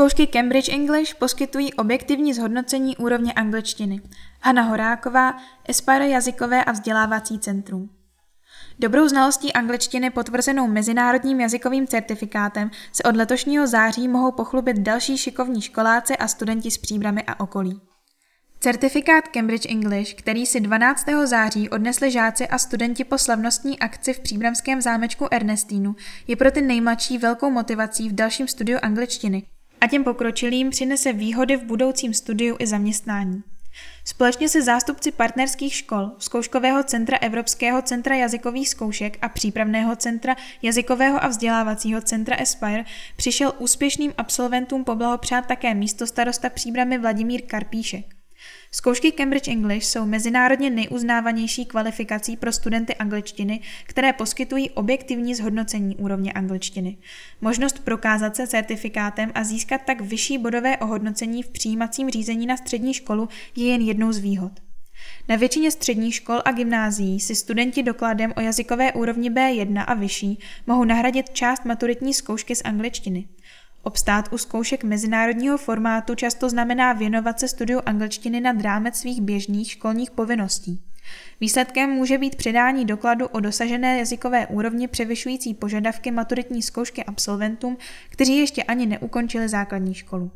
Zkoušky Cambridge English poskytují objektivní zhodnocení úrovně angličtiny. Hana Horáková, Aspire jazykové a vzdělávací centrum. Dobrou znalostí angličtiny potvrzenou mezinárodním jazykovým certifikátem se od letošního září mohou pochlubit další šikovní školáci a studenti z příbramy a okolí. Certifikát Cambridge English, který si 12. září odnesli žáci a studenti po slavnostní akci v příbramském zámečku Ernestínu, je pro ty nejmladší velkou motivací v dalším studiu angličtiny a těm pokročilým přinese výhody v budoucím studiu i zaměstnání. Společně se zástupci partnerských škol, Zkouškového centra Evropského centra jazykových zkoušek a Přípravného centra jazykového a vzdělávacího centra Aspire přišel úspěšným absolventům poblahopřát také místo starosta Příbramy Vladimír Karpíšek. Zkoušky Cambridge English jsou mezinárodně nejuznávanější kvalifikací pro studenty angličtiny, které poskytují objektivní zhodnocení úrovně angličtiny. Možnost prokázat se certifikátem a získat tak vyšší bodové ohodnocení v přijímacím řízení na střední školu je jen jednou z výhod. Na většině středních škol a gymnázií si studenti dokladem o jazykové úrovni B1 a vyšší mohou nahradit část maturitní zkoušky z angličtiny. Obstát u zkoušek mezinárodního formátu často znamená věnovat se studiu angličtiny nad rámec svých běžných školních povinností. Výsledkem může být předání dokladu o dosažené jazykové úrovni převyšující požadavky maturitní zkoušky absolventům, kteří ještě ani neukončili základní školu.